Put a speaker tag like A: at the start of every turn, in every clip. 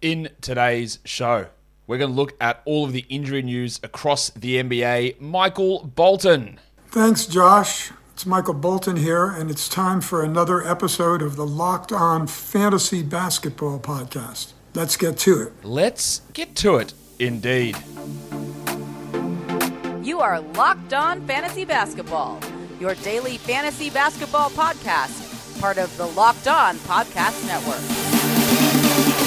A: In today's show, we're going to look at all of the injury news across the NBA. Michael Bolton.
B: Thanks, Josh. It's Michael Bolton here, and it's time for another episode of the Locked On Fantasy Basketball Podcast. Let's get to it.
A: Let's get to it, indeed.
C: You are Locked On Fantasy Basketball, your daily fantasy basketball podcast, part of the Locked On Podcast Network.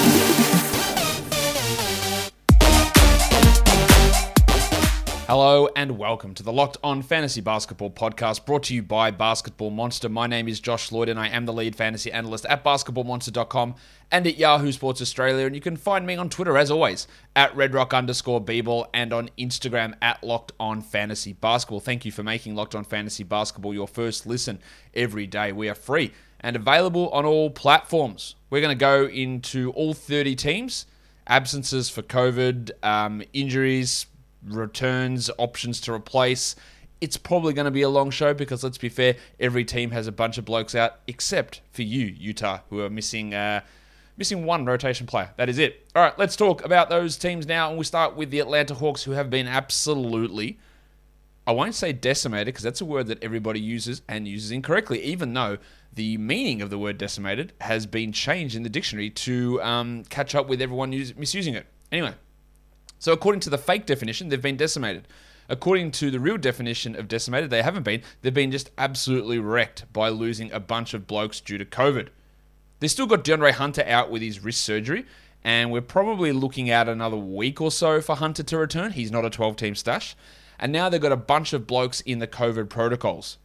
A: Hello and welcome to the Locked On Fantasy Basketball podcast brought to you by Basketball Monster. My name is Josh Lloyd and I am the lead fantasy analyst at basketballmonster.com and at Yahoo Sports Australia. And you can find me on Twitter as always at redrock underscore bball and on Instagram at Locked On Fantasy Basketball. Thank you for making Locked On Fantasy Basketball your first listen every day. We are free and available on all platforms. We're going to go into all 30 teams, absences for COVID, um, injuries, returns, options to replace. It's probably going to be a long show because let's be fair, every team has a bunch of blokes out except for you, Utah, who are missing uh, missing one rotation player. That is it. All right, let's talk about those teams now, and we start with the Atlanta Hawks, who have been absolutely. I won't say decimated because that's a word that everybody uses and uses incorrectly, even though the meaning of the word decimated has been changed in the dictionary to um, catch up with everyone misusing it. Anyway, so, according to the fake definition, they've been decimated. According to the real definition of decimated, they haven't been. They've been just absolutely wrecked by losing a bunch of blokes due to COVID. They still got DeAndre Hunter out with his wrist surgery, and we're probably looking at another week or so for Hunter to return. He's not a 12 team stash. And now they've got a bunch of blokes in the COVID protocols.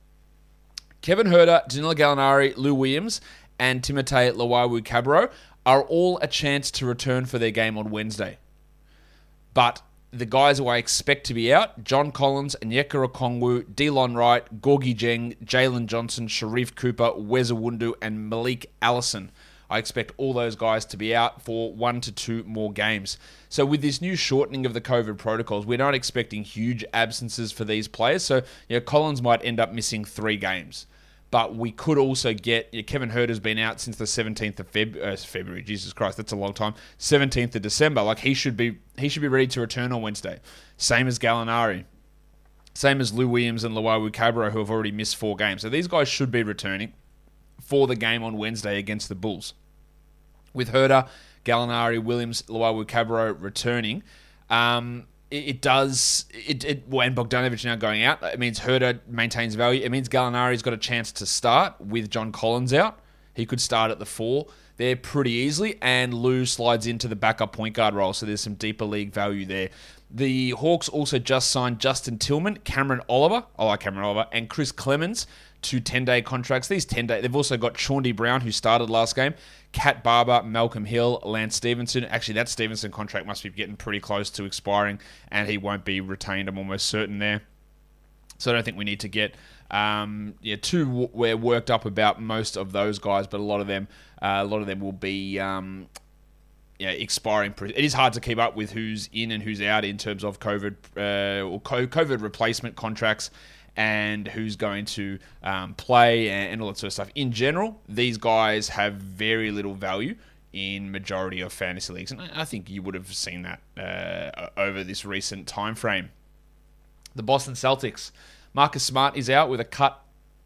A: Kevin Huerter, Danilo Gallinari, Lou Williams, and Timotei Luwawu-Cabarrot are all a chance to return for their game on Wednesday. But the guys who I expect to be out John Collins, Onyeka Okongwu, Delon Wright, Gorgui Dieng, Jalen Johnson, Sharife Cooper, Wes Iwundu, and Malik Allison. I expect all those guys to be out for one to two more games. So, with this new shortening of the COVID protocols, we're not expecting huge absences for these players. So, you know, Collins might end up missing three games but we could also get Kevin Hurt has been out since the 17th of Feb- uh, February. Jesus Christ, that's a long time. 17th of December. Like he should be he should be ready to return on Wednesday. Same as Gallinari. Same as Lou Williams and Luwawu-Cabarrot, who have already missed four games. So these guys should be returning for the game on Wednesday against the Bulls. With Huerter, Gallinari, Williams, Luwawu-Cabarrot returning, um, it, does it, it when Bogdanovich now going out, it means Huerter maintains value. It means Gallinari's got a chance to start with John Collins out. He could start at the four there pretty easily, and Lou slides into the backup point guard role. So there's some deeper league value there. The Hawks also just signed Justin Tillman, Cameron Oliver, I like Cameron Oliver, and Chris Clemons to 10 day contracts. These 10 day, they've also got Chaundee Brown, who started last game, Cat Barber, Malcolm Hill, Lance Stephenson. Actually, that Stephenson contract must be getting pretty close to expiring, and he won't be retained. I'm almost certain there. So I don't think we need to get um, yeah too we're worked up about most of those guys, but a lot of them, uh, a lot of them will be. Um, yeah, expiring. It is hard to keep up with who's in and who's out in terms of COVID uh, or COVID replacement contracts and who's going to um, play and, all that sort of stuff. In general, these guys have very little value in majority of fantasy leagues, and I think you would have seen that uh, over this recent time frame. The Boston Celtics, Marcus Smart is out with a cut.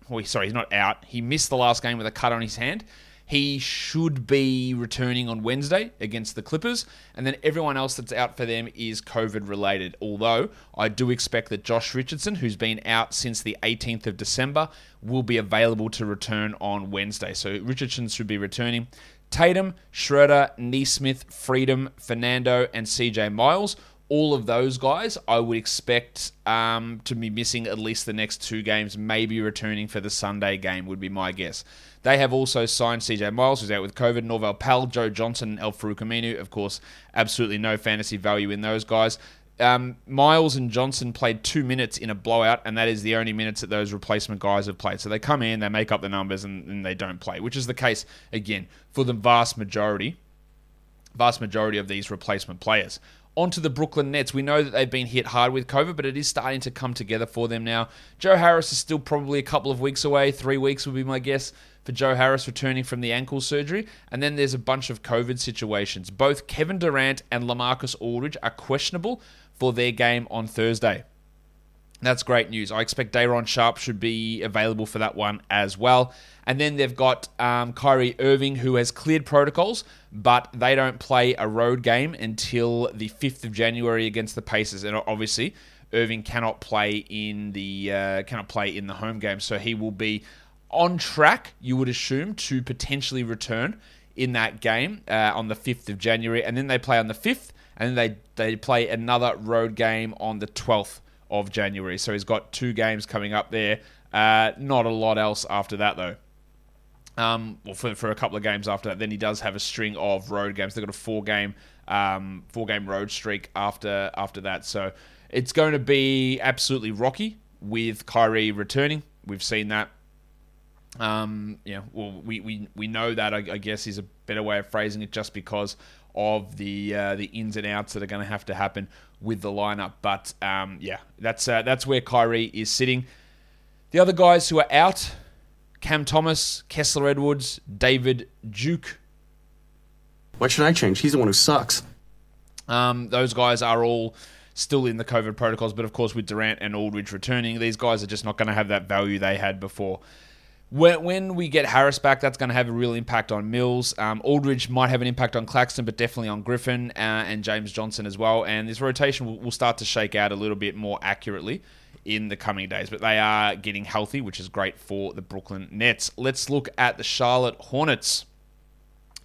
A: Well, sorry, he's not out. He missed the last game with a cut on his hand. He should be returning on Wednesday against the Clippers, and then everyone else that's out for them is COVID related. Although I do expect that Josh Richardson, who's been out since the 18th of December, will be available to return on Wednesday. So Richardson should be returning. Tatum, Schroeder, Nesmith, Freedom, Fernando, and CJ Miles all of those guys, I would expect um, to be missing at least the next two games, maybe returning for the Sunday game, would be my guess. They have also signed CJ Miles, who's out with COVID, Norvel Pelle, Joe Johnson, and Al-Farouq Of course, absolutely no fantasy value in those guys. Um, Miles and Johnson played two minutes in a blowout, and that is the only minutes that those replacement guys have played. So they come in, they make up the numbers, and, and they don't play, which is the case, again, for the vast majority vast majority of these replacement players onto the Brooklyn Nets. We know that they've been hit hard with COVID, but it is starting to come together for them now. Joe Harris is still probably a couple of weeks away. Three weeks would be my guess for Joe Harris returning from the ankle surgery. And then there's a bunch of COVID situations. Both Kevin Durant and Lamarcus Aldridge are questionable for their game on Thursday. That's great news. I expect Day'Ron Sharpe should be available for that one as well. And then they've got um, Kyrie Irving, who has cleared protocols, but they don't play a road game until the 5th of January against the Pacers. And obviously, Irving cannot play in the uh, cannot play in the home game, so he will be on track. You would assume to potentially return in that game uh, on the 5th of January, and then they play on the 5th, and then they they play another road game on the 12th of January. So he's got two games coming up there. Uh, not a lot else after that, though. Um, well, for, for a couple of games after that, then he does have a string of road games. They've got a four game um, four game road streak after after that. So it's going to be absolutely rocky with Kyrie returning. We've seen that. Um, yeah, well, we, we, we know that, I, I, guess, is a better way of phrasing it just because of the uh, the ins and outs that are going to have to happen with the lineup. But um, yeah, that's uh, that's where Kyrie is sitting. The other guys who are out: Cam Thomas, Kessler Edwards, David Duke.
D: Why should I change? He's the one who sucks.
A: Um, those guys are all still in the COVID protocols, but of course, with Durant and Aldridge returning, these guys are just not going to have that value they had before. When, when we get Harris back, that's going to have a real impact on Mills. Um, Aldridge might have an impact on Claxton, but definitely on Griffin uh, and James Johnson as well. And this rotation will, will start to shake out a little bit more accurately in the coming days. But they are getting healthy, which is great for the Brooklyn Nets. Let's look at the Charlotte Hornets.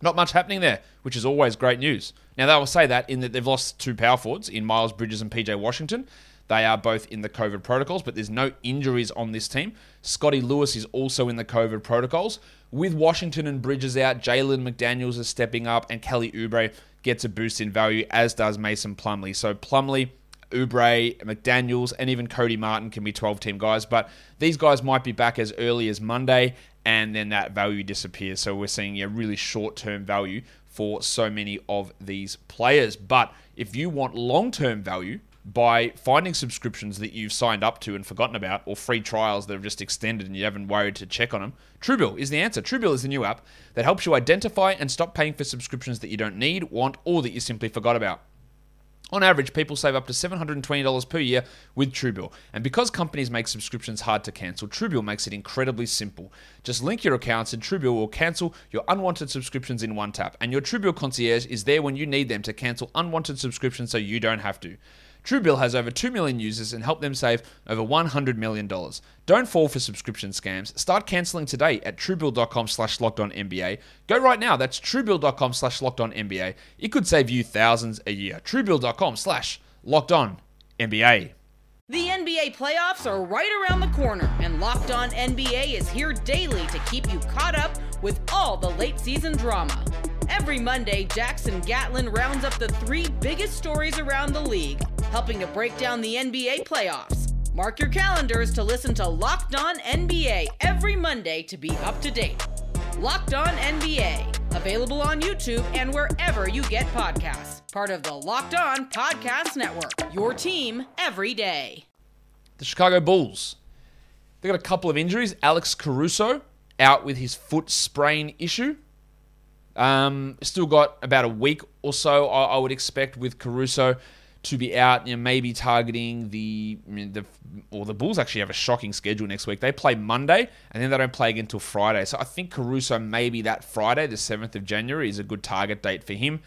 A: Not much happening there, which is always great news. Now, they will say that in that they've lost two power forwards in Miles Bridges and PJ Washington. They are both in the COVID protocols, but there's no injuries on this team. Scottie Lewis is also in the COVID protocols. With Washington and Bridges out, Jalen McDaniels is stepping up, and Kelly Oubre gets a boost in value, as does Mason Plumlee. So Plumlee, Oubre, McDaniels, and even Cody Martin can be 12 team guys, but these guys might be back as early as Monday, and then that value disappears. So we're seeing a really short term value for so many of these players. But if you want long term value, by finding subscriptions that you've signed up to and forgotten about, or free trials that have just extended and you haven't worried to check on them, Truebill is the answer. Truebill is the new app that helps you identify and stop paying for subscriptions that you don't need, want, or that you simply forgot about. On average, people save up to $720 per year with Truebill. And because companies make subscriptions hard to cancel, Truebill makes it incredibly simple. Just link your accounts and Truebill will cancel your unwanted subscriptions in one tap. And your Truebill concierge is there when you need them to cancel unwanted subscriptions so you don't have to. Truebill has over 2 million users and helped them save over $100 million. Don't fall for subscription scams. Start canceling today at truebill.com slash NBA. Go right now. That's truebill.com slash NBA. It could save you thousands a year. truebill.com slash NBA.
E: The NBA playoffs are right around the corner, and Locked On NBA is here daily to keep you caught up with all the late season drama. Every Monday, Jackson Gatlin rounds up the three biggest stories around the league, helping to break down the NBA playoffs. Mark your calendars to listen to Locked On NBA every Monday to be up to date. Locked On NBA, available on YouTube and wherever you get podcasts. Part of the Locked On Podcast Network. Your team every day.
A: The Chicago Bulls. They got a couple of injuries. Alex Caruso out with his foot sprain issue. Um, still got about a week or so, I, I, would expect, with Caruso to be out. You know, maybe targeting the the or the Bulls actually have a shocking schedule next week. They play Monday and then they don't play again until Friday. So I think Caruso maybe that Friday, the seventh of January, is a good target date for him.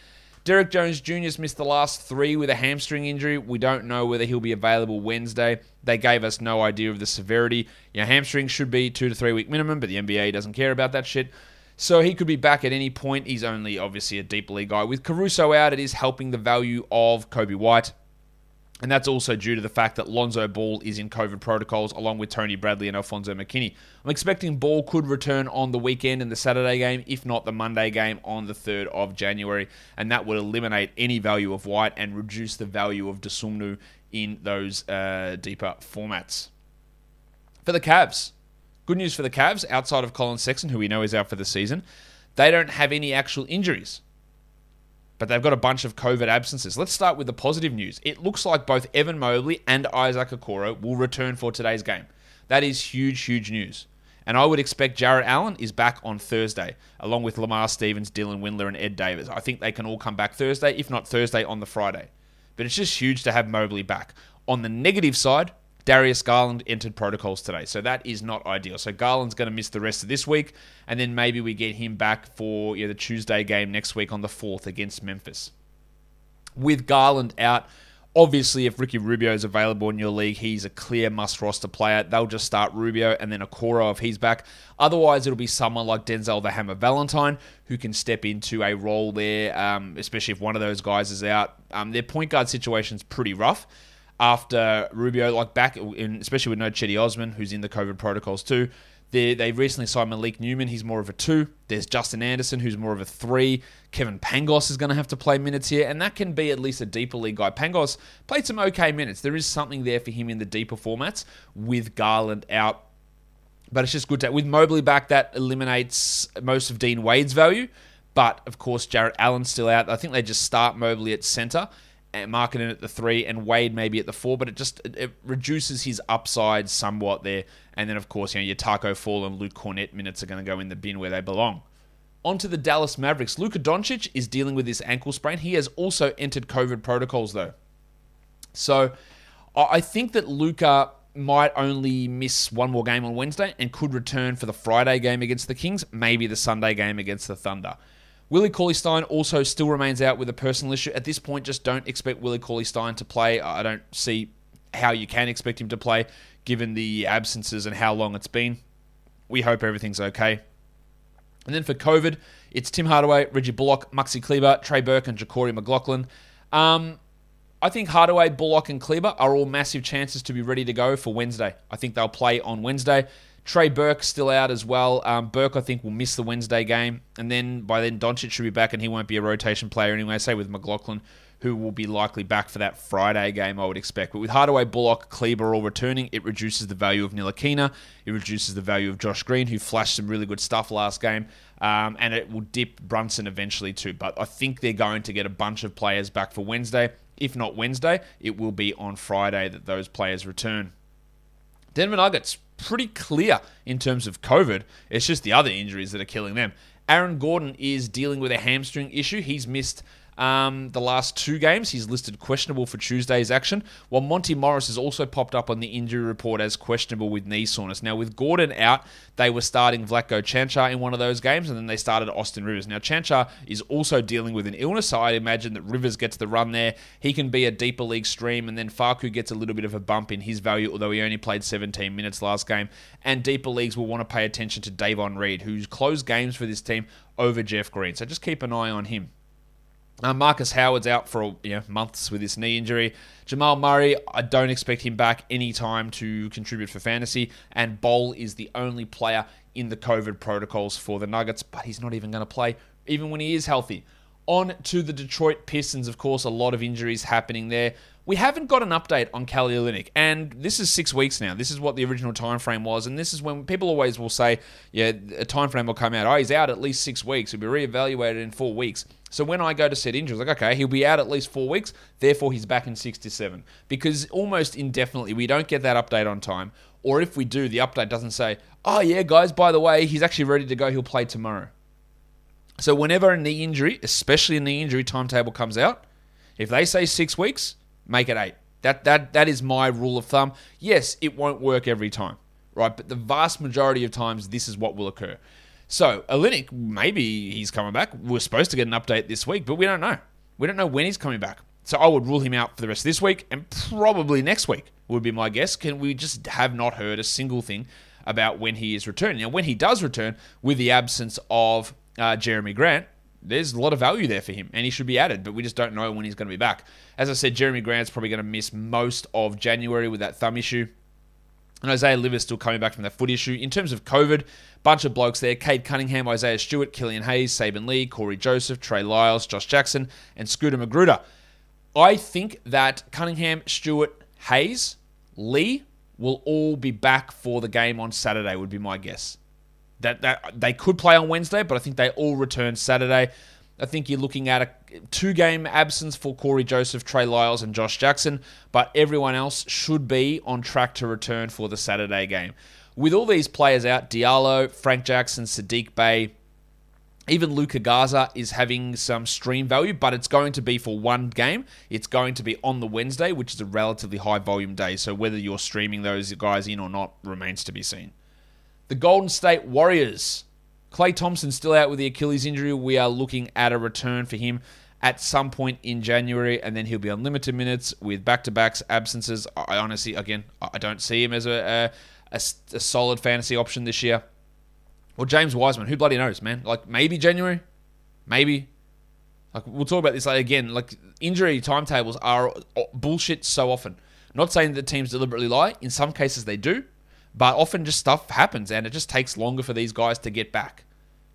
A: Derrick Jones Jr.'s missed the last three with a hamstring injury. We don't know whether he'll be available Wednesday. They gave us no idea of the severity. Your hamstring should be two to three week minimum, but the NBA doesn't care about that shit. So he could be back at any point. He's only obviously a deep league guy. With Caruso out, it is helping the value of Coby White. And that's also due to the fact that Lonzo Ball is in COVID protocols along with Tony Bradley and Alfonzo McKinnie. I'm expecting Ball could return on the weekend in the Saturday game, if not the Monday game on the 3rd of January. And that would eliminate any value of White and reduce the value of Dosunmu in those uh, deeper formats. For the Cavs, good news for the Cavs, outside of Collin Sexton, who we know is out for the season, they don't have any actual injuries but they've got a bunch of COVID absences. Let's start with the positive news. It looks like both Evan Mobley and Isaac Okoro will return for today's game. That is huge, huge news. And I would expect Jarrett Allen is back on Thursday, along with Lamar Stevens, Dylan Windler, and Ed Davis. I think they can all come back Thursday, if not Thursday on the Friday. But it's just huge to have Mobley back. On the negative side, Darius Garland entered protocols today, so that is not ideal. So Garland's going to miss the rest of this week, and then maybe we get him back for yeah, the Tuesday game next week on the 4th against Memphis. With Garland out, obviously if Ricky Rubio is available in your league, he's a clear must roster player. They'll just start Rubio and then Okoro if he's back. Otherwise, it'll be someone like Denzel the Hammer Valentine who can step into a role there, um, especially if one of those guys is out. Um, their point guard situation's pretty rough after Rubio, like back, in, especially with no Cedi Osman, who's in the COVID protocols too. They, they recently signed Malik Newman. He's more of a two. There's Justin Anderson, who's more of a three. Kevin Pangos is going to have to play minutes here, and that can be at least a deeper league guy. Pangos played some okay minutes. There is something there for him in the deeper formats with Garland out. But it's just good to with Mobley back. That eliminates most of Dean Wade's value. But of course, Jarrett Allen's still out. I think they just start Mobley at center Markkanen at the three and Wade maybe at the four, but it just it, it reduces his upside somewhat there. And then of course, you know, your Taco Fall and Luke Kornet minutes are going to go in the bin where they belong. On to the Dallas Mavericks. Luka Doncic is dealing with this ankle sprain. He has also entered COVID protocols though. So I think that Luka might only miss one more game on Wednesday and could return for the Friday game against the Kings, maybe the Sunday game against the Thunder. Willie Cauley Stein also still remains out with a personal issue. At this point, just don't expect Willie Cauley Stein to play. I don't see how you can expect him to play given the absences and how long it's been. We hope everything's okay. And then for COVID, it's Tim Hardaway, Reggie Bullock, Maxi Kleber, Trey Burke, and JaQuori McLaughlin. Um, I think Hardaway, Bullock, and Kleber are all massive chances to be ready to go for Wednesday. I think they'll play on Wednesday. Trey Burke still out as well. Um, Burke, I think, will miss the Wednesday game, and then by then Doncic should be back, and he won't be a rotation player anyway. Say with McLaughlin, who will be likely back for that Friday game, I would expect. But with Hardaway, Bullock, Kleber all returning, it reduces the value of Ntilikina. It reduces the value of Josh Green, who flashed some really good stuff last game. Um, and it will dip Brunson eventually too. But I think they're going to get a bunch of players back for Wednesday. If not Wednesday, it will be on Friday that those players return. Denver Nuggets, pretty clear in terms of COVID. It's just the other injuries that are killing them. Aaron Gordon is dealing with a hamstring issue. He's missed um, the last two games, he's listed questionable for Tuesday's action, while Monty Morris has also popped up on the injury report as questionable with knee soreness. Now, with Gordon out, they were starting Vlatko Cancar in one of those games, and then they started Austin Rivers. Now, Cancar is also dealing with an illness, so I imagine that Rivers gets the run there. He can be a deeper league stream, and then Facu gets a little bit of a bump in his value, although he only played 17 minutes last game. And deeper leagues will want to pay attention to Davon Reed, who's closed games for this team over Jeff Green. So just keep an eye on him. Uh, Markus Howard's out for you know, months with this knee injury. Jamal Murray, I don't expect him back any time to contribute for fantasy. And Bol is the only player in the COVID protocols for the Nuggets, but he's not even going to play, even when he is healthy. On to the Detroit Pistons, of course, a lot of injuries happening there. We haven't got an update on Kelly and this is six weeks now. This is what the original time frame was, and this is when people always will say, "Yeah, a time frame will come out. Oh, he's out at least six weeks. He'll be reevaluated in four weeks." So when I go to set injuries, like, okay, he'll be out at least four weeks, therefore he's back in six to seven. Because almost indefinitely, we don't get that update on time. Or if we do, the update doesn't say, oh, yeah, guys, by the way, he's actually ready to go, he'll play tomorrow. So whenever a knee injury, especially a knee injury timetable comes out, if they say six weeks, make it eight. That, that, that is my rule of thumb. Yes, it won't work every time, right? But the vast majority of times, this is what will occur. So, Olynyk, maybe he's coming back. We're supposed to get an update this week, but we don't know. We don't know when he's coming back. So I would rule him out for the rest of this week and probably next week would be my guess. Can we just have not heard a single thing about when he is returning? Now, when he does return, with the absence of uh, Jerami Grant, there's a lot of value there for him, and he should be added, but we just don't know when he's going to be back. As I said, Jerami Grant's probably going to miss most of January with that thumb issue. And Isaiah Livers still coming back from that foot issue. In terms of COVID, bunch of blokes there. Cade Cunningham, Isaiah Stewart, Killian Hayes, Saben Lee, Cory Joseph, Trey Lyles, Josh Jackson, and Scooter Magruder. I think that Cunningham, Stewart, Hayes, Lee will all be back for the game on Saturday, would be my guess. That, that they could play on Wednesday, but I think they all return Saturday. I think you're looking at a two game absence for Cory Joseph, Trey Lyles, and Josh Jackson, but everyone else should be on track to return for the Saturday game. With all these players out, Diallo, Frank Jackson, Saddiq Bey, even Luka Garza is having some stream value, but it's going to be for one game. It's going to be on the Wednesday, which is a relatively high volume day. So whether you're streaming those guys in or not remains to be seen. The Golden State Warriors. Klay Thompson still out with the Achilles injury. We are looking at a return for him at some point in January, and then he'll be on limited minutes with back-to-backs absences. I honestly, again, I don't see him as a, a, a solid fantasy option this year. Or James Wiseman, who bloody knows, man? Like maybe January, maybe. Like we'll talk about this later again. Like injury timetables are uh, bullshit so often. Not saying that teams deliberately lie. In some cases they do, but often just stuff happens and it just takes longer for these guys to get back.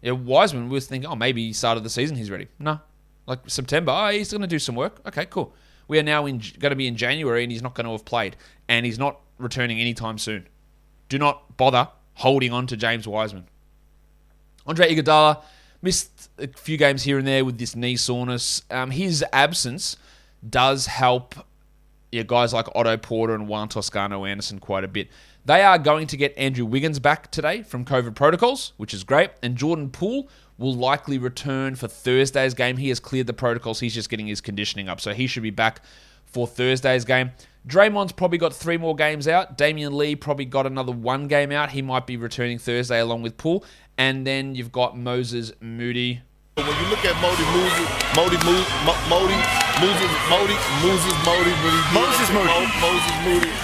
A: You know, Wiseman was thinking, oh, maybe start of the season he's ready. No, like September, oh, he's going to do some work. Okay, cool. We are now in, going to be in January and he's not going to have played and he's not returning anytime soon. Do not bother holding on to James Wiseman. Andre Iguodala missed a few games here and there with this knee soreness. Um, his absence does help yeah, guys like Otto Porter and Juan Toscano Anderson quite a bit. They are going to get Andrew Wiggins back today from COVID protocols, which is great. And Jordan Poole will likely return for Thursday's game. He has cleared the protocols. He's just getting his conditioning up. So he should be back for Thursday's game. Draymond's probably got three more games out. Damion Lee probably got another one game out. He might be returning Thursday along with Poole. And then you've got Moses Moody.
F: When you look at Modi, Modi, Modi, Moses, Modi, Moses, Modi, Moses, Moody, Moses,
A: Moody.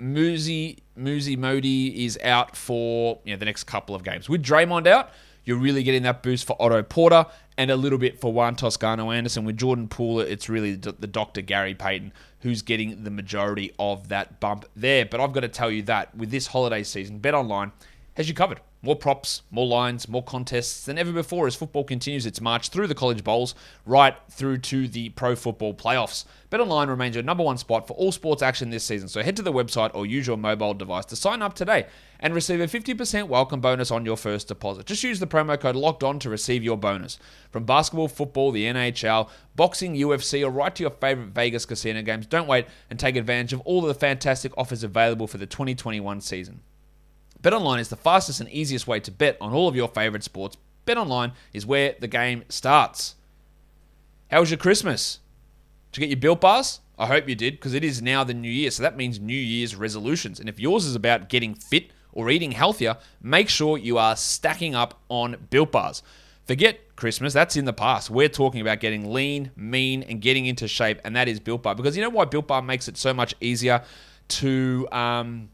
A: Muzi, Muzi Modi is out for you know, the next couple of games. With Draymond out, you're really getting that boost for Otto Porter and a little bit for Juan Toscano Anderson. With Jordan Poole, it's really the Dr. Gary Payton who's getting the majority of that bump there. But I've got to tell you that with this holiday season, Bet Online has you covered. More props, more lines, more contests than ever before as football continues its march through the college bowls right through to the pro football playoffs. BetOnline remains your number one spot for all sports action this season, so head to the website or use your mobile device to sign up today and receive a 50% welcome bonus on your first deposit. Just use the promo code LOCKED ON to receive your bonus. From basketball, football, the NHL, boxing, UFC, or right to your favorite Vegas casino games, don't wait and take advantage of all of the fantastic offers available for the 2021 season. BetOnline is the fastest and easiest way to bet on all of your favorite sports. BetOnline is where the game starts. How was your Christmas? Did you get your built bars? I hope you did because it is now the new year. So that means New Year's resolutions. And if yours is about getting fit or eating healthier, make sure you are stacking up on built bars. Forget Christmas, that's in the past. We're talking about getting lean, mean, and getting into shape, and that is Built Bar. Because you know why Built Bar makes it so much easier to um,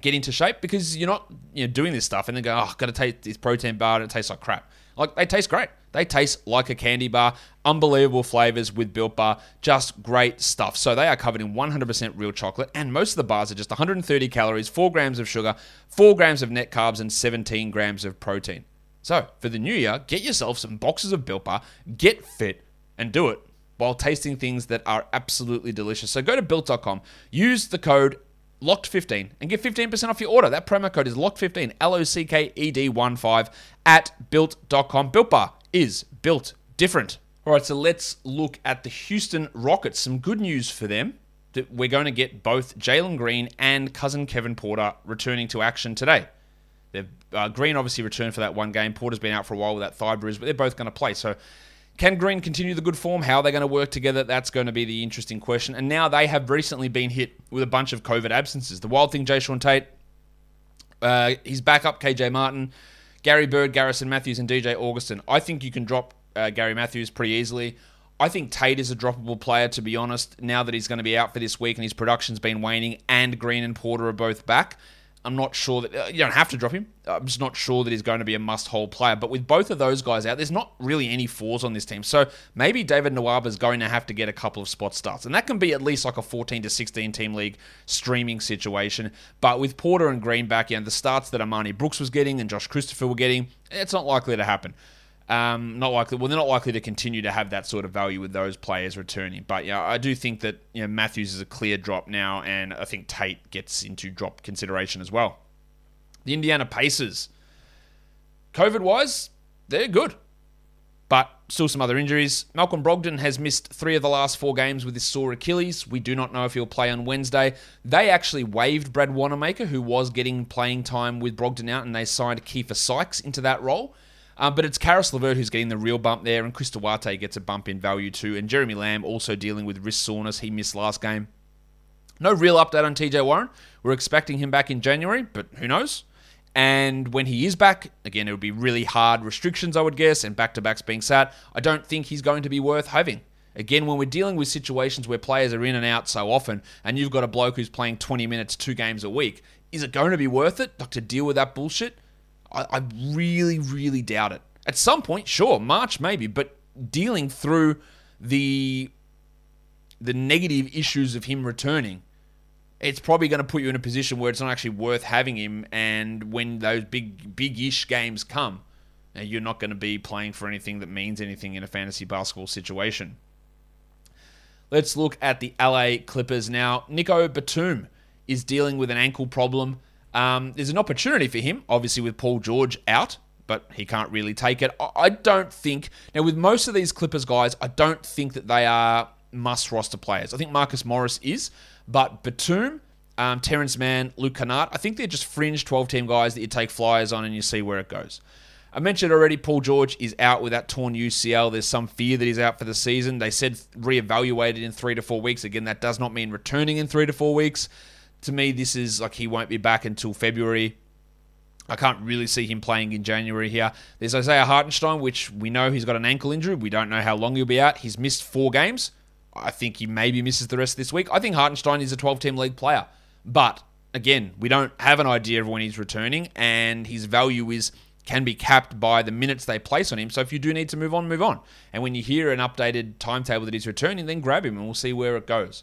A: get into shape because you're not you know doing this stuff and then go, oh, I've got to take this protein bar and it tastes like crap. Like they taste great. They taste like a candy bar. Unbelievable flavors with Built Bar. Just great stuff. So they are covered in 100% real chocolate, and most of the bars are just 130 calories, 4 grams of sugar, 4 grams of net carbs, and 17 grams of protein. So for the new year, get yourself some boxes of Built Bar, get fit, and do it while tasting things that are absolutely delicious. So go to built.com, use the code locked15 and get 15% off your order. That promo code is locked15, L O C K E D 1 5 at built.com. Built Bar is built different. All right, so let's look at the Houston Rockets. Some good news for them. That we're going to get both Jalen Green and cousin Kevin Porter returning to action today. Uh, Green obviously returned for that one game. Porter's been out for a while with that thigh bruise, but they're both going to play. So can Green continue the good form? How are they going to work together? That's going to be the interesting question. And now they have recently been hit with a bunch of COVID absences. The wild thing, Jae'Sean Tate, uh, his backup, KJ Martin, Gary Bird, Garrison Matthews, and DJ Augustin. I think you can drop uh, Gary Matthews pretty easily. I think Tate is a droppable player, to be honest, now that he's going to be out for this week and his production's been waning and Green and Porter are both back. I'm not sure that uh, you don't have to drop him. I'm just not sure that he's going to be a must-hold player. But with both of those guys out, there's not really any fours on this team. So maybe David Nwaba is going to have to get a couple of spot starts, and that can be at least like a 14 to 16 team league streaming situation. But with Porter and Greenback, you know, the starts that Armani Brooks was getting and Josh Christopher were getting, it's not likely to happen. Um, not likely. Well, they're not likely to continue to have that sort of value with those players returning. But yeah, I do think that you know Matthews is a clear drop now, and I think Tate gets into drop consideration as well. The Indiana Pacers, COVID wise, they're good, but still some other injuries. Malcolm Brogdon has missed three of the last four games with his sore Achilles. We do not know if he'll play on Wednesday. They actually waived Brad Wanamaker, who was getting playing time with Brogdon out, and they signed Keifer Sykes into that role. Um, but it's Caris LeVert who's getting the real bump there, and Chris Duarte gets a bump in value too. And Jeremy Lamb also dealing with wrist soreness. He missed last game. No real update on TJ Warren. We're expecting him back in January, but who knows? And when he is back, again, it would be really hard restrictions, I would guess, and back to backs being sat. I don't think he's going to be worth having. Again, when we're dealing with situations where players are in and out so often, and you've got a bloke who's playing 20 minutes, two games a week, is it going to be worth it like, to deal with that bullshit? I, I really, really doubt it. At some point, sure, March maybe, but dealing through the the negative issues of him returning, it's probably going to put you in a position where it's not actually worth having him. And when those big, big-ish games come, you're not going to be playing for anything that means anything in a fantasy basketball situation. Let's look at the LA Clippers now. Nico Batum is dealing with an ankle problem. Um, there's an opportunity for him, obviously, with Paul George out, but he can't really take it. I don't think, now, with most of these Clippers guys, I don't think that they are must roster players. I think Marcus Morris is, but Batum, um, Terrence Mann, Luke Kennard, I think they're just fringe 12 team guys that you take flyers on and you see where it goes. I mentioned already Paul George is out with that torn UCL. There's some fear that he's out for the season. They said reevaluated in three to four weeks. Again, that does not mean returning in three to four weeks to me, this is like he won't be back until February. I can't really see him playing in January here. There's Isaiah Hartenstein, which we know he's got an ankle injury. We don't know how long he'll be out. He's missed four games. I think he maybe misses the rest of this week. I think Hartenstein is a 12 team league player. But again, we don't have an idea of when he's returning, and his value is can be capped by the minutes they place on him. So if you do need to move on, move on. And when you hear an updated timetable that he's returning, then grab him and we'll see where it goes.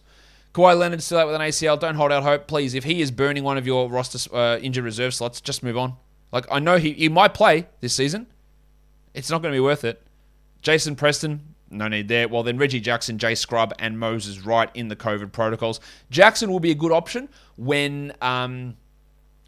A: Kawhi Leonard still out with an ACL. Don't hold out hope, please. If he is burning one of your roster uh, injured reserve slots, just move on. Like I know he he might play this season. It's not going to be worth it. Jason Preston, no need there. Well, then Reggie Jackson, Jay Scrubb, and Moses Wright in the COVID protocols. Jackson will be a good option when um,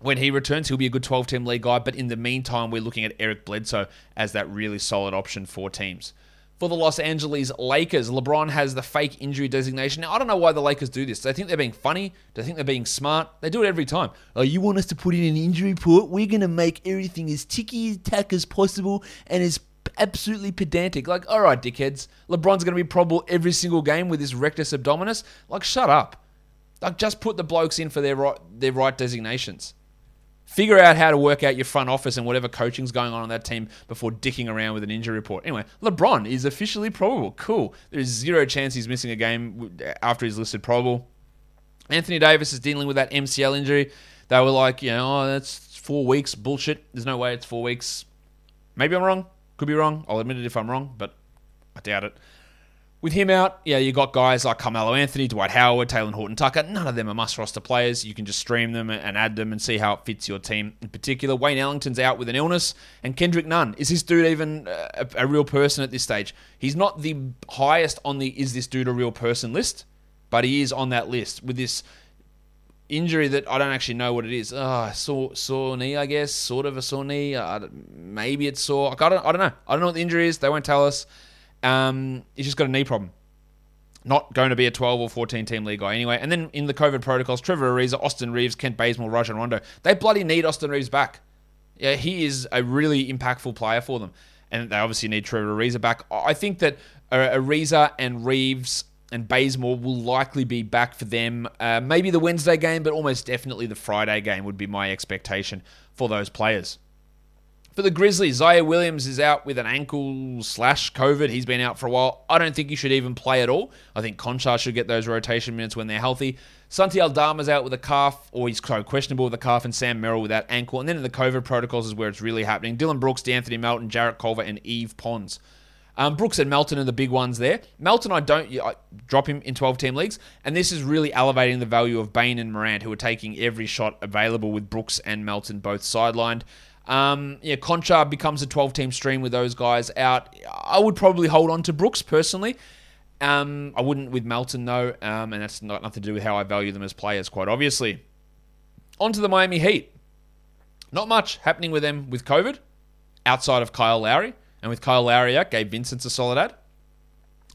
A: when he returns. He'll be a good 12 team league guy. But in the meantime, we're looking at Eric Bledsoe as that really solid option for teams for the Los Angeles Lakers. LeBron has the fake injury designation. Now, I don't know why the Lakers do this. They think they're being funny? They think they're being smart? They do it every time. Oh, you want us to put in an injury report? We're going to make everything as ticky tack as possible and as absolutely pedantic. Like, all right, dickheads. LeBron's going to be probable every single game with his rectus abdominis. Like, shut up. Like, just put the blokes in for their right, their right designations. Figure out how to work out your front office and whatever coaching's going on on that team before dicking around with an injury report. Anyway, LeBron is officially probable. Cool. There's zero chance he's missing a game after he's listed probable. Anthony Davis is dealing with that MCL injury. They were like, you know, oh, that's four weeks. Bullshit. There's no way it's four weeks. Maybe I'm wrong. Could be wrong. I'll admit it if I'm wrong, but I doubt it. With him out, yeah, you got guys like Carmelo Anthony, Dwight Howard, Talen Horton Tucker. None of them are must roster players. You can just stream them and add them and see how it fits your team. In particular, Wayne Ellington's out with an illness, and Kendrick Nunn. Is this dude even a, a real person at this stage? He's not the highest on the is this dude a real person list, but he is on that list with this injury that I don't actually know what it is. Ah, sore, sore knee, I guess, sort of a sore knee. Uh, maybe it's sore. I don't, I don't know. I don't know what the injury is. They won't tell us. Um, he's just got a knee problem. Not going to be a 12 or 14 team league guy anyway. And then in the COVID protocols, Trevor Ariza, Austin Reaves, Kent Bazemore, Rajon Rondo. They bloody need Austin Reaves back. Yeah, he is a really impactful player for them. And they obviously need Trevor Ariza back. I think that Ariza and Reaves and Bazemore will likely be back for them. Uh, maybe the Wednesday game, but almost definitely the Friday game would be my expectation for those players. For the Grizzlies, Ziaire Williams is out with an ankle slash COVID. He's been out for a while. I don't think he should even play at all. I think Konchar should get those rotation minutes when they're healthy. Santi Aldama's out with a calf, or he's so questionable with a calf, and Sam Merrill with that ankle. And then in the COVID protocols is where it's really happening. Dillon Brooks, D'Anthony Melton, Jarrett Culver, and Yves Pons. Um, Brooks and Melton are the big ones there. Melton, I don't I drop him in 12 team leagues, and this is really elevating the value of Bane and Morant, who are taking every shot available with Brooks and Melton both sidelined. Um, yeah, Konchar becomes a 12 team stream with those guys out. I would probably hold on to Brooks personally. Um, I wouldn't with Melton though, um, and that's not nothing to do with how I value them as players, quite obviously. On to the Miami Heat. Not much happening with them with COVID outside of Kyle Lowry. And with Kyle Lowry out, Gabe Vincent's a solid ad.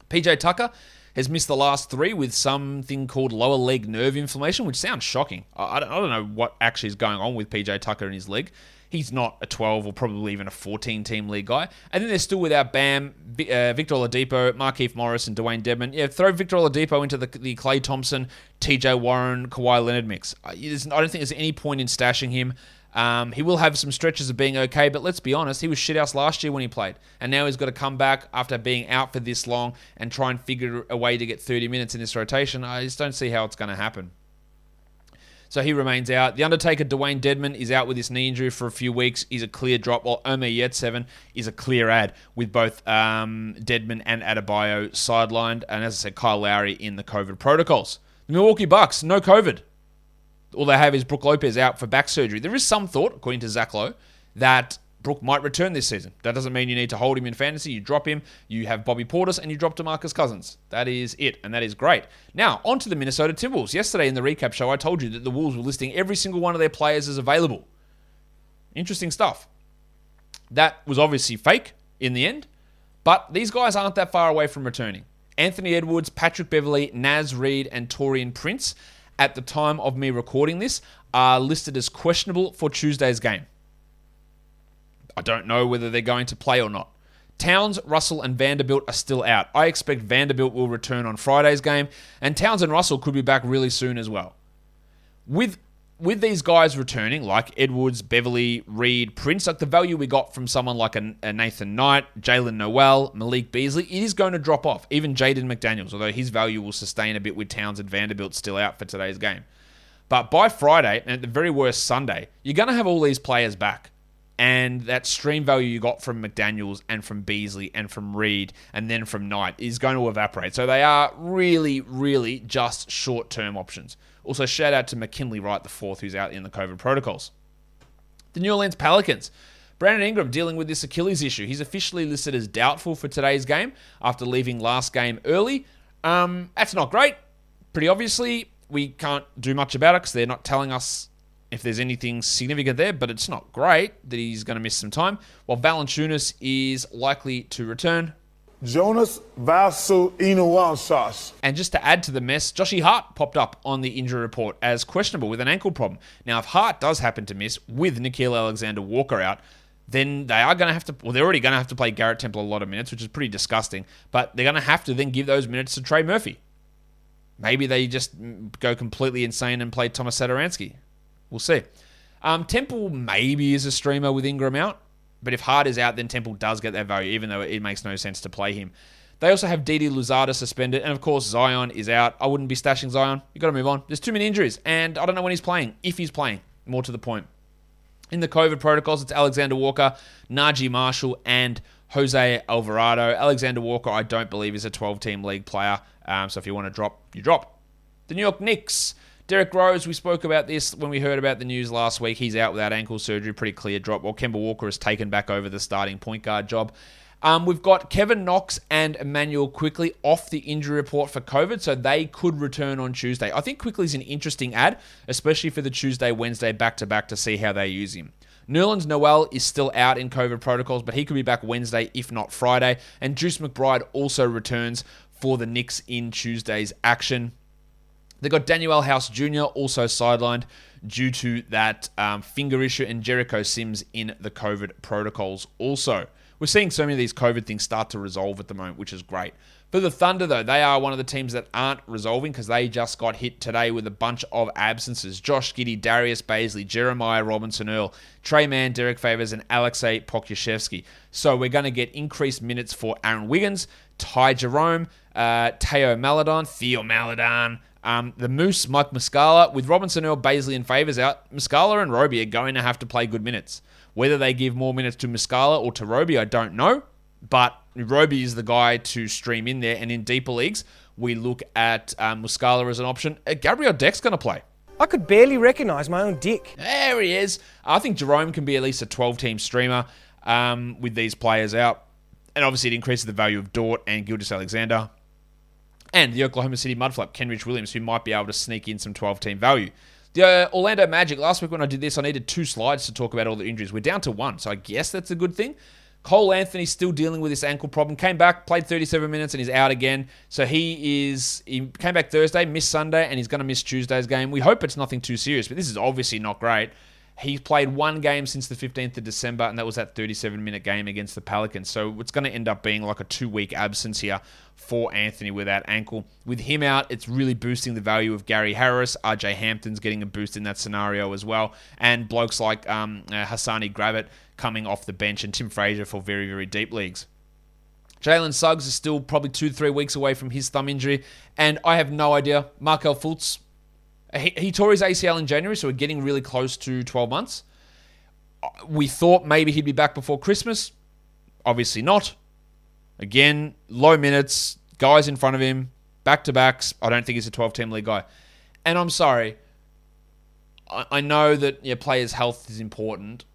A: PJ Tucker has missed the last three with something called lower leg nerve inflammation, which sounds shocking. I, don't, I don't know what actually is going on with PJ Tucker in his leg. He's not a 12 or probably even a 14 team league guy. And then they're still without Bam, uh, Victor Oladipo, Markieff Morris, and Dewayne Dedmon. Yeah, throw Victor Oladipo into the, the Klay Thompson, TJ Warren, Kawhi Leonard mix. I don't think there's any point in stashing him. Um, he will have some stretches of being okay, but let's be honest, he was shithouse last year when he played. And now he's got to come back after being out for this long and try and figure a way to get 30 minutes in this rotation. I just don't see how it's going to happen. So he remains out. The Undertaker, Dewayne Dedmon, is out with his knee injury for a few weeks. He's a clear drop, while Omer Yurtseven is a clear ad with both um, Dedmon and Adebayo sidelined. And as I said, Kyle Lowry in the COVID protocols. The Milwaukee Bucks, no COVID. All they have is Brook Lopez out for back surgery. There is some thought, according to Zach Lowe, that Brook might return this season. That doesn't mean you need to hold him in fantasy. You drop him, you have Bobby Portis, and you drop DeMarcus Cousins. That is it, and that is great. Now, on to the Minnesota Timberwolves. Yesterday in the recap show, I told you that the Wolves were listing every single one of their players as available. Interesting stuff. That was obviously fake in the end, but these guys aren't that far away from returning. Anthony Edwards, Patrick Beverley, Naz Reid, and Taurean Prince, at the time of me recording this, are listed as questionable for Tuesday's game. I don't know whether they're going to play or not. Towns, Russell, and Vanderbilt are still out. I expect Vanderbilt will return on Friday's game, and Towns and Russell could be back really soon as well. With with these guys returning, like Edwards, Beverley, Reid, Prince, like the value we got from someone like a, a Nathan Knight, Jaylen Nowell, Malik Beasley, it is going to drop off. Even Jaden McDaniels, although his value will sustain a bit with Towns and Vanderbilt still out for today's game. But by Friday, and at the very worst Sunday, you're going to have all these players back and that stream value you got from McDaniels and from Beasley and from Reid and then from Knight is going to evaporate. So they are really, really just short term options. Also, shout out to McKinley Wright, the fourth, who's out in the COVID protocols. The New Orleans Pelicans. Brandon Ingram dealing with this Achilles issue. He's officially listed as doubtful for today's game after leaving last game early. Um, that's not great. Pretty obviously, we can't do much about it because they're not telling us if there's anything significant there, but it's not great that he's going to miss some time. While Valanciunas is likely to return.
G: Jonas Valanciunas.
A: And just to add to the mess, Joshy Hart popped up on the injury report as questionable with an ankle problem. Now, if Hart does happen to miss with Nickeil Alexander Walker out, then they are going to have to, well, they're already going to have to play Garrett Temple a lot of minutes, which is pretty disgusting. But they're going to have to then give those minutes to Trey Murphy. Maybe they just go completely insane and play Thomas Satoransky. We'll see. Um, Temple maybe is a streamer with Ingram out, but if Hart is out, then Temple does get that value, even though it makes no sense to play him. They also have Didi Louzada suspended, and of course Zion is out. I wouldn't be stashing Zion. You got to move on. There's too many injuries, and I don't know when he's playing. If he's playing, more to the point. In the COVID protocols, it's Alexander Walker, Naji Marshall, and Jose Alvarado. Alexander Walker, I don't believe, is a 12-team league player. Um, so if you want to drop, you drop. The New York Knicks. Derrick Rose, we spoke about this when we heard about the news last week. He's out without ankle surgery, pretty clear drop. While Kemba Walker has taken back over the starting point guard job. Um, we've got Kevin Knox and Immanuel Quickley off the injury report for COVID, so they could return on Tuesday. I think Quickley's an interesting ad, especially for the Tuesday, Wednesday back to back to see how they use him. Nerlens Noel is still out in COVID protocols, but he could be back Wednesday, if not Friday. And Deuce McBride also returns for the Knicks in Tuesday's action. They got Danuel House Jr. also sidelined due to that um, finger issue, and Jericho Sims in the COVID protocols also. we're seeing so many of these COVID things start to resolve at the moment, which is great. For the Thunder, though, they are one of the teams that aren't resolving because they just got hit today with a bunch of absences. Josh Giddey, Darius Bazley, Jeremiah Robinson Earl, Tre Mann, Derrick Favors, and Alexei Pokusevski. So we're going to get increased minutes for Aaron Wiggins, Ty Jerome, uh, Theo Maledon, Theo Maledon, um, the Moose, Mike Muscala, with Robinson Earl, Bazley, and Favors out, Muscala and Roby are going to have to play good minutes. Whether they give more minutes to Muscala or to Roby, I don't know. But Roby is the guy to stream in there. And in deeper leagues, we look at um, Muscala as an option. Uh, Gabriel Deck's going to play.
G: I could barely recognise my own dick.
A: There he is. I think Jerome can be at least a 12 team streamer um, with these players out. And obviously, it increases the value of Dort and Gilgeous-Alexander. And the Oklahoma City Mudflap, Kenrich Williams, who might be able to sneak in some 12 team value. The uh, Orlando Magic, last week when I did this, I needed two slides to talk about all the injuries. We're down to one, so I guess that's a good thing. Cole Anthony still dealing with this ankle problem. Came back, played 37 minutes, and he's out again. So he is he came back Thursday, missed Sunday, and he's going to miss Tuesday's game. We hope it's nothing too serious, but this is obviously not great. He's played one game since the 15th of December, and that was that 37 minute game against the Pelicans. So it's going to end up being like a two week absence here for Anthony with that ankle. With him out, it's really boosting the value of Gary Harris. RJ Hampton's getting a boost in that scenario as well. And blokes like um, uh, Hassani Gravett coming off the bench, and Tim Frazier for very, very deep leagues. Jalen Suggs is still probably two, three weeks away from his thumb injury, and I have no idea. Markelle Fultz, he, he tore his ACL in January, so we're getting really close to 12 months. Uh, we thought maybe he'd be back before Christmas. Obviously not. Again, low minutes, guys in front of him, back to backs. I don't think he's a 12 team league guy. And I'm sorry. I, I know that your players' health is important,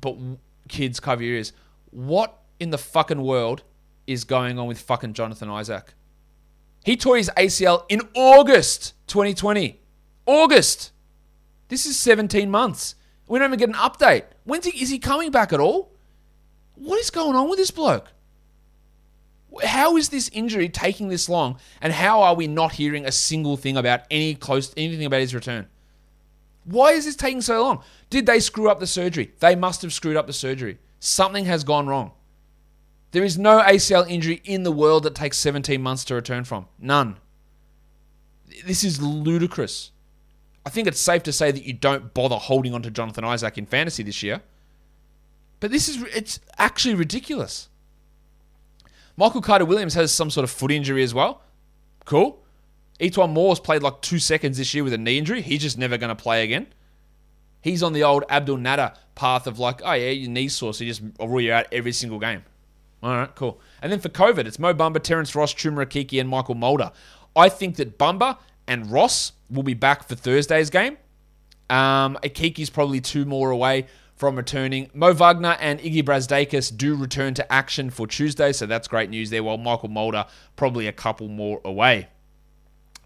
A: but kids, cover your ears. What in the fucking world is going on with fucking Jonathan Isaac? He tore his ACL in August 2020. August. This is 17 months. We don't even get an update. When's he, is he coming back at all? What is going on with this bloke? How is this injury taking this long, and how are we not hearing a single thing about any close anything about his return? Why is this taking so long? Did they screw up the surgery? They must have screwed up the surgery. Something has gone wrong. There is no ACL injury in the world that takes 17 months to return from. None. This is ludicrous. I think it's safe to say that you don't bother holding on to Jonathan Isaac in fantasy this year. But this is it's actually ridiculous. Michael Carter Williams has some sort of foot injury as well. Cool. E'Twaun Moore's played like two seconds this year with a knee injury. He's just never going to play again. He's on the old Abdel Nader path of like, oh yeah, your knee sore, so you just rule you out every single game. All right, cool. And then for COVID, it's Mo Bamba, Terrence Ross, Chuma Okeke, and Mychal Mulder. I think that Bamba and Ross will be back for Thursday's game. Um, Okeke's probably two more away from returning. Mo Wagner and Iggy Brazdeikis do return to action for Tuesday, so that's great news there, while Mychal Mulder probably a couple more away.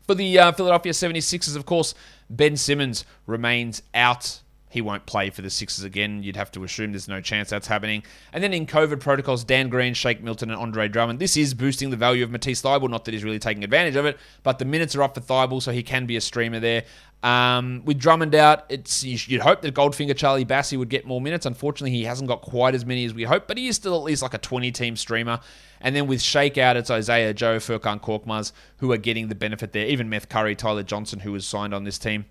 A: For the uh, Philadelphia 76ers, of course, Ben Simmons remains out. He won't play for the Sixers again. You'd have to assume there's no chance that's happening. And then in COVID protocols, Dan Green, Shake Milton, and Andre Drummond. This is boosting the value of Matisse Thybulle. Not that he's really taking advantage of it, but the minutes are up for Thybulle, so he can be a streamer there. Um, with Drummond out, it's you'd hope that Goldfinger Charlie Bassey would get more minutes. Unfortunately, he hasn't got quite as many as we hope, but he is still at least like a 20 team streamer. And then with Shakeout, it's Isaiah Joe, Furkan Korkmaz who are getting the benefit there. Even Meth Curry, Tyler Johnson, who was signed on this team.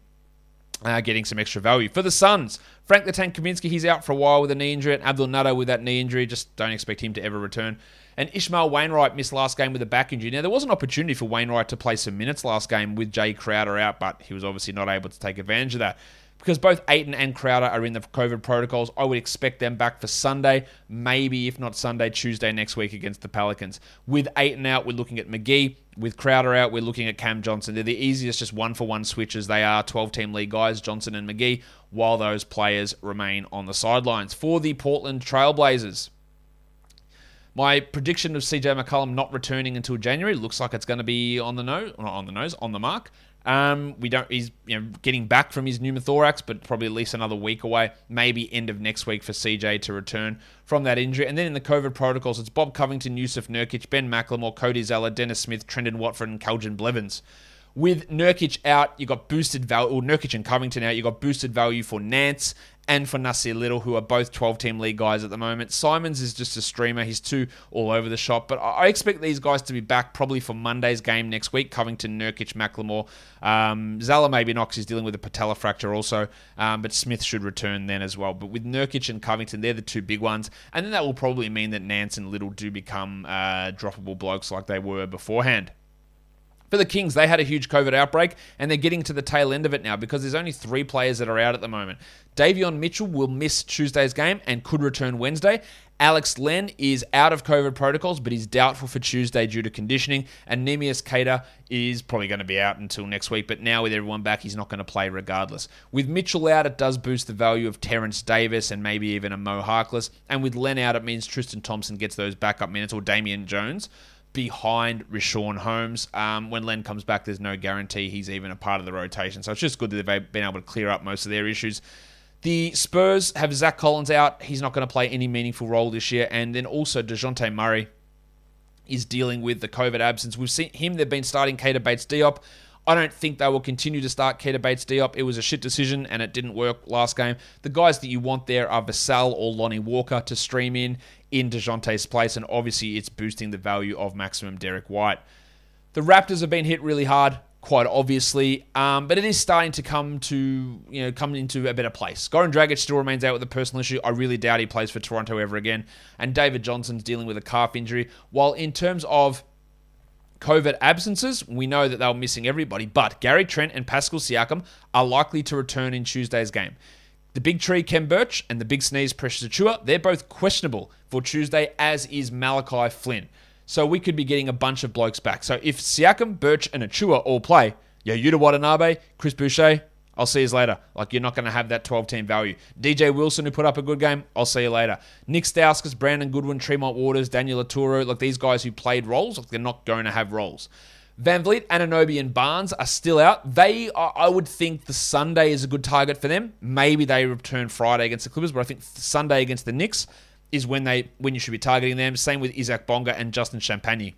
A: Uh, getting some extra value. For the Suns, Frank the Tank Kaminsky, he's out for a while with a knee injury. And Abdel Nader with that knee injury, just don't expect him to ever return. And Ishmael Wainwright missed last game with a back injury. Now, there was an opportunity for Wainwright to play some minutes last game with Jae Crowder out, but he was obviously not able to take advantage of that. Because both Ayton and Crowder are in the COVID protocols, I would expect them back for Sunday, maybe if not Sunday, Tuesday next week against the Pelicans. With Ayton out, we're looking at McGee. With Crowder out, we're looking at Cam Johnson. They're the easiest, just one for one switches. They are 12 team league guys, Johnson and McGee, while those players remain on the sidelines. For the Portland Trailblazers, my prediction of CJ McCollum not returning until January looks like it's going to be on the nose, not on the nose, on the mark. Um, we don't. He's you know getting back from his pneumothorax, but probably at least another week away. Maybe end of next week for CJ to return from that injury. And then in the COVID protocols, it's Bob Covington, Jusuf Nurkic, Ben McLemore, Cody Zeller, Dennis Smith, Trendon Watford, and Keljin Blevins. With Nurkic out, you got boosted value, or Nurkic and Covington out, you got boosted value for Nance and for Nasir Little, who are both 12 team league guys at the moment. Simons is just a streamer. He's too all over the shop. But I expect these guys to be back probably for Monday's game next week. Covington, Nurkic, McLemore. Um, Zeller maybe because he's dealing with a patella fracture also. Um, but Smith should return then as well. But with Nurkic and Covington, they're the two big ones. And then that will probably mean that Nance and Little do become uh, droppable blokes like they were beforehand. For the Kings, they had a huge COVID outbreak, and they're getting to the tail end of it now because there's only three players that are out at the moment. Davion Mitchell will miss Tuesday's game and could return Wednesday. Alex Len is out of COVID protocols, but he's doubtful for Tuesday due to conditioning. And Neemias Queta is probably going to be out until next week, but now with everyone back, he's not going to play regardless. With Mitchell out, it does boost the value of Terence Davis and maybe even a Mo Harkless. And with Len out, it means Tristan Thompson gets those backup minutes or Damian Jones behind Richaun Holmes. Um, when Len comes back, there's no guarantee he's even a part of the rotation. So it's just good that they've been able to clear up most of their issues. The Spurs have Zach Collins out. He's not going to play any meaningful role this year. And then also DeJounte Murray is dealing with the COVID absence. We've seen him, they've been starting Keita Bates Diop. I don't think they will continue to start Keita Bates Diop. It was a shit decision and it didn't work last game. The guys that you want there are Vassell or Lonnie Walker to stream in in DeJounte's place, and obviously it's boosting the value of maximum Derrick White. The Raptors have been hit really hard, quite obviously, um, but it is starting to come to you know come into a better place. Goran Dragic still remains out with a personal issue. I really doubt he plays for Toronto ever again, and David Johnson's dealing with a calf injury. While in terms of COVID absences, we know that they were missing everybody, but Gary Trent and Pascal Siakam are likely to return in Tuesday's game. The big tree, Khem Birch, and the big sneeze, Precious Achiuwa, they're both questionable for Tuesday, as is Malachi Flynn. So we could be getting a bunch of blokes back. So if Siakam, Birch, and Achiuwa all play, yeah, Yuta Watanabe, Chris Boucher, I'll see you later. Like, you're not going to have that 12 team value. DJ Wilson, who put up a good game, I'll see you later. Nick Stauskas, Brandon Goodwin, Tremont Waters, Daniel Oturu, like these guys who played roles, like they're not going to have roles. VanVleet, Anunoby, and Barnes are still out. They, I would think the Sunday is a good target for them. Maybe they return Friday against the Clippers, but I think Sunday against the Knicks is when they when you should be targeting them. Same with Isaac Bonga and Justin Champagnie.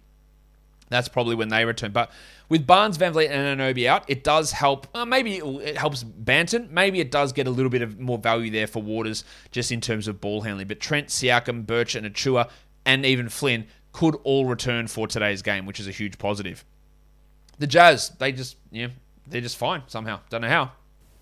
A: That's probably when they return. But with Barnes, VanVleet, and Anunoby out, it does help. Uh, maybe it helps Banton. Maybe it does get a little bit of more value there for Waters just in terms of ball handling. But Trent, Siakam, Birch, and Achiuwa, and even Flynn could all return for today's game, which is a huge positive. The Jazz, they just, yeah, they're just fine somehow. Don't know how.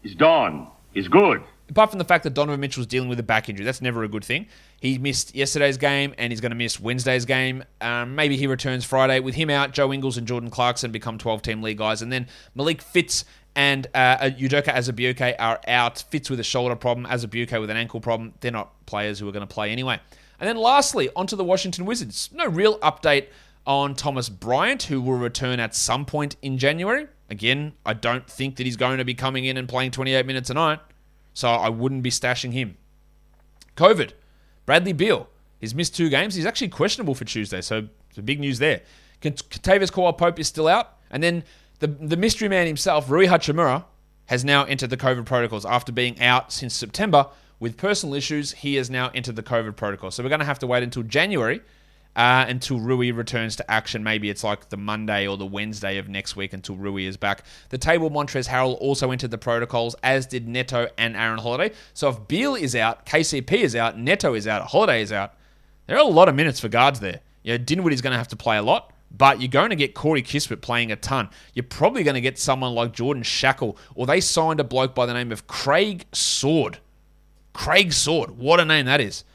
H: He's done. He's good.
A: Apart from the fact that Donovan Mitchell's dealing with a back injury, that's never a good thing. He missed yesterday's game and he's going to miss Wednesday's game. Um, maybe he returns Friday. With him out, Joe Ingles and Jordan Clarkson become 12 team league guys. And then Malik Fitts and uh, Udoka Azubuike are out. Fitts with a shoulder problem, Azubuike with an ankle problem. They're not players who are going to play anyway. And then lastly, onto the Washington Wizards. No real update on Thomas Bryant, who will return at some point in January. Again, I don't think that he's going to be coming in and playing 28 minutes a night, so I wouldn't be stashing him. COVID. Bradley Beal. He's missed two games. He's actually questionable for Tuesday, so big news there. Kentavious Caldwell Pope is still out. And then the, the mystery man himself, Rui Hachimura, has now entered the COVID protocols after being out since September with personal issues. He has now entered the COVID protocol. So we're going to have to wait until January uh, until Rui returns to action. Maybe it's like the Monday or the Wednesday of next week until Rui is back. The table Montrezl Harrell also entered the protocols, as did Neto and Aaron Holiday. So if Beal is out, KCP is out, Neto is out, Holiday is out, there are a lot of minutes for guards there. You know, Dinwiddie's going to have to play a lot. But you're going to get Corey Kispert playing a ton. You're probably going to get someone like Jordan Schakel, or they signed a bloke by the name of Craig Sword. Craig Sword. What a name that is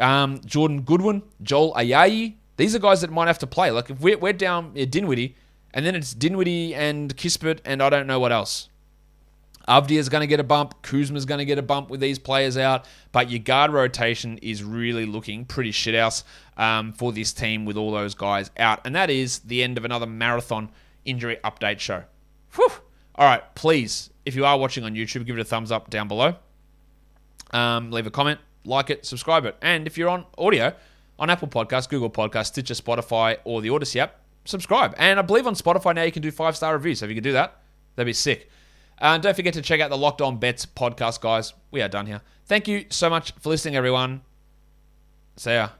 A: um, Jordan Goodwin, Joel Ayayi. These are guys that might have to play. Like if we're, we're down yeah, Dinwiddie, and then it's Dinwiddie and Kispert, and I don't know what else. Avdija is going to get a bump. Kuzma's going to get a bump with these players out. But your guard rotation is really looking pretty shithouse um, for this team with all those guys out. And that is the end of another marathon injury update show. Whew. All right, please, if you are watching on YouTube, give it a thumbs up down below. Um, leave a comment like it, subscribe it. And if you're on audio, on Apple Podcasts, Google Podcasts, Stitcher, Spotify, or the Odyssey app, subscribe. And I believe on Spotify now you can do five star reviews. So if you can do that, that'd be sick. And don't forget to check out the Locked On Bets podcast, guys. We are done here. Thank you so much for listening, everyone. See ya.